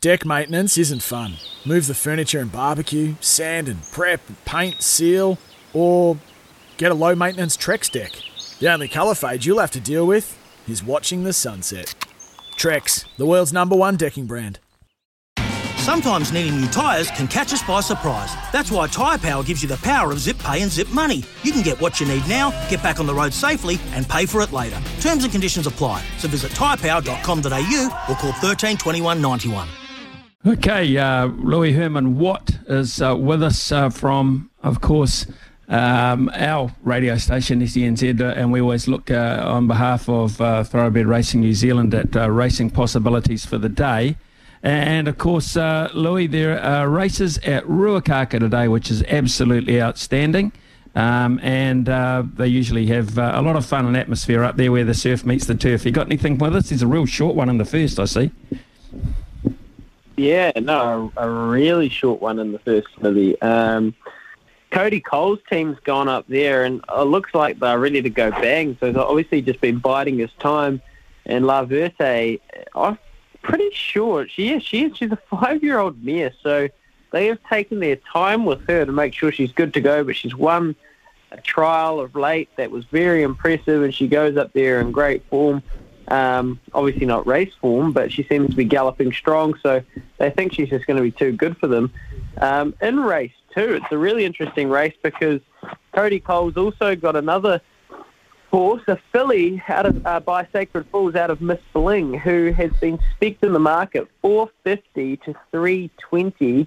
Deck maintenance isn't fun. Move the furniture and barbecue, sand and prep, paint, seal, or get a low maintenance Trex deck. The only colour fade you'll have to deal with is watching the sunset. Trex, the world's number one decking brand. Sometimes needing new tyres can catch us by surprise. That's why Tyre Power gives you the power of zip pay and zip money. You can get what you need now, get back on the road safely, and pay for it later. Terms and conditions apply. So visit tyrepower.com.au or call 13 21 91. Okay, uh, Louis Herman Watt is uh, with us uh, from, of course, um, our radio station, SENZ, uh, and we always look uh, on behalf of uh, Thoroughbred Racing New Zealand at racing possibilities for the day. And of course, Louis, there are races at Ruakaka today, which is absolutely outstanding. Um, and uh, they usually have uh, a lot of fun and atmosphere up there where the surf meets the turf. You got anything with us? There's a real short one in the first, I see. Yeah, no, a, a really short one in the first Smithy. Um, Cody Cole's team's gone up there, and it looks like they're ready to go bang. So obviously just been biding his time. And La Verte, I'm pretty sure she is. She. She's a five-year-old mare, so they have taken their time with her to make sure she's good to go. But she's won a trial of late that was very impressive, and she goes up there in great form. Um, obviously not race form, but she seems to be galloping strong, so they think she's just going to be too good for them. Um, in race two, it's a really interesting race because Cody Cole's also got another horse, a filly out of uh, by Sacred Falls out of Miss Bling, who has been specced in the market 450 to 320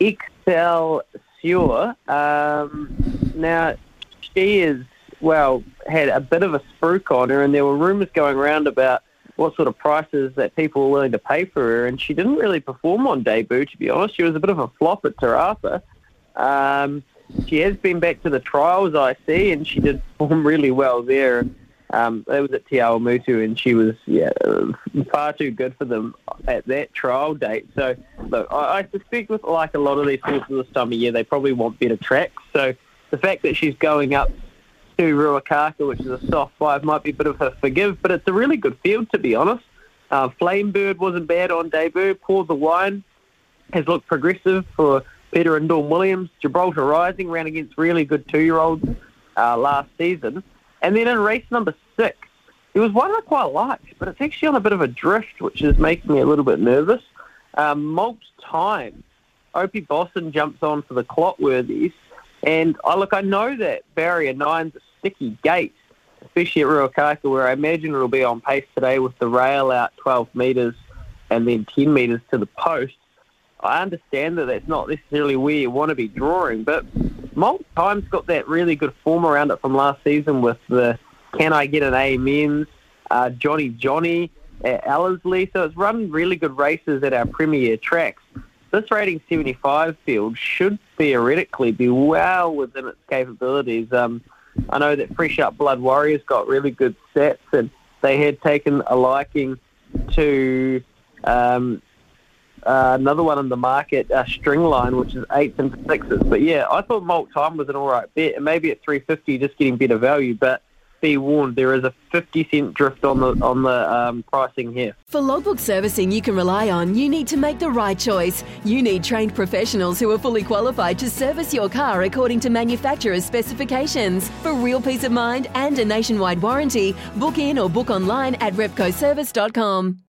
Excelsior. Um, now, she is well, had a bit of a spruik on her, and there were rumours going around about what sort of prices that people were willing to pay for her, and she didn't really perform on debut, to be honest. She was a bit of a flop at Te Rapa. Um, she has been back to the trials, I see, and she did perform really well there. Um, was at Te Awamutu, and she was yeah far too good for them at that trial date. So, look, I, I suspect with like a lot of these horses this time of year, they probably want better tracks. So, the fact that she's going up to Ruakaka, which is a soft five, might be a bit of a forgive, but it's a really good field, to be honest. Uh, Flamebird wasn't bad on debut. Pour the Wine has looked progressive for Peter and Dawn Williams. Gibraltar Rising ran against really good two-year-olds uh, last season. And then in race number six, it was one I quite liked, but it's actually on a bit of a drift, which is making me a little bit nervous. Um, Malt Time. Opie Bosson jumps on for the Clotworthies. And I look, I know that barrier nine's a sticky gate, especially at Ruakaka, where I imagine it'll be on pace today with the rail out 12 metres and then 10 metres to the post. I understand that that's not necessarily where you want to be drawing, but Malt Time's got that really good form around it from last season with the Can I Get an Amens, uh, Johnny Johnny at Ellerslie. So it's run really good races at our premier tracks this rating 75 field should theoretically be well within its capabilities. Um, I know that Fresh Up Blood Warriors got really good sets and they had taken a liking to um, uh, another one in the market, uh, Stringline, which is eights and sixes. But yeah, I thought Malt Time was an all right bet, and maybe at 350 just getting better value. But be warned, there is a 50 cent drift on the on the um, pricing here. For logbook servicing you can rely on, you need to make the right choice. You need trained professionals who are fully qualified to service your car according to manufacturer's specifications. For real peace of mind and a nationwide warranty, book in or book online at repcoservice.com.